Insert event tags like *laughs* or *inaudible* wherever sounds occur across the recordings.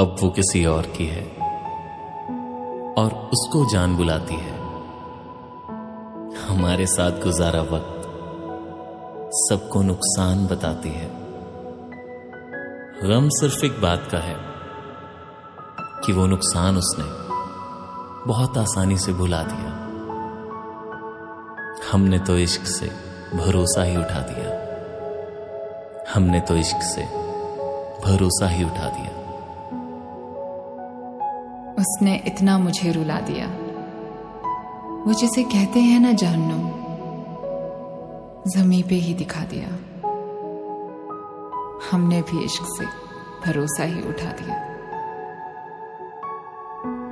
अब वो किसी और की है और उसको जान बुलाती है। हमारे साथ गुजारा वक्त सबको नुकसान बताती है। गम सिर्फ़ एक बात का है कि वो नुकसान उसने बहुत आसानी से भुला दिया। हमने तो इश्क से भरोसा ही उठा दिया। हमने तो इश्क से भरोसा ही उठा दिया। उसने इतना मुझे रुला दिया। वो जिसे कहते हैं ना जहन्नुम जमी पे ही दिखा दिया। हमने भी इश्क से भरोसा ही उठा दिया।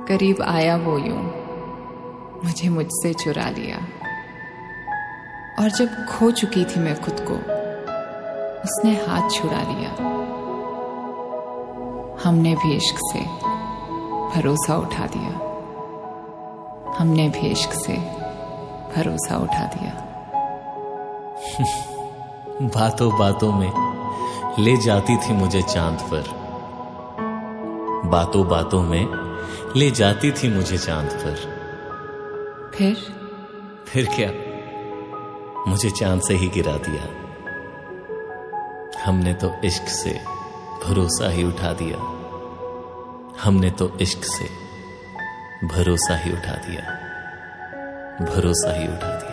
करीब आया वो यूँ, मुझे मुझसे चुरा लिया। और जब खो चुकी थी मैं खुद को, उसने हाथ छुड़ा लिया। हमने भी इश्क से भरोसा उठा दिया। हमने भी इश्क से भरोसा उठा दिया। *laughs* बातों बातों में ले जाती थी मुझे चाँद पर। बातों बातों में ले जाती थी मुझे चाँद पर। फिर? फिर क्या? मुझे चाँद से ही गिरा दिया। हमने तो इश्क से भरोसा ही उठा दिया। हमने तो इश्क से भरोसा ही उठा दिया। भरोसा ही उठा दिया।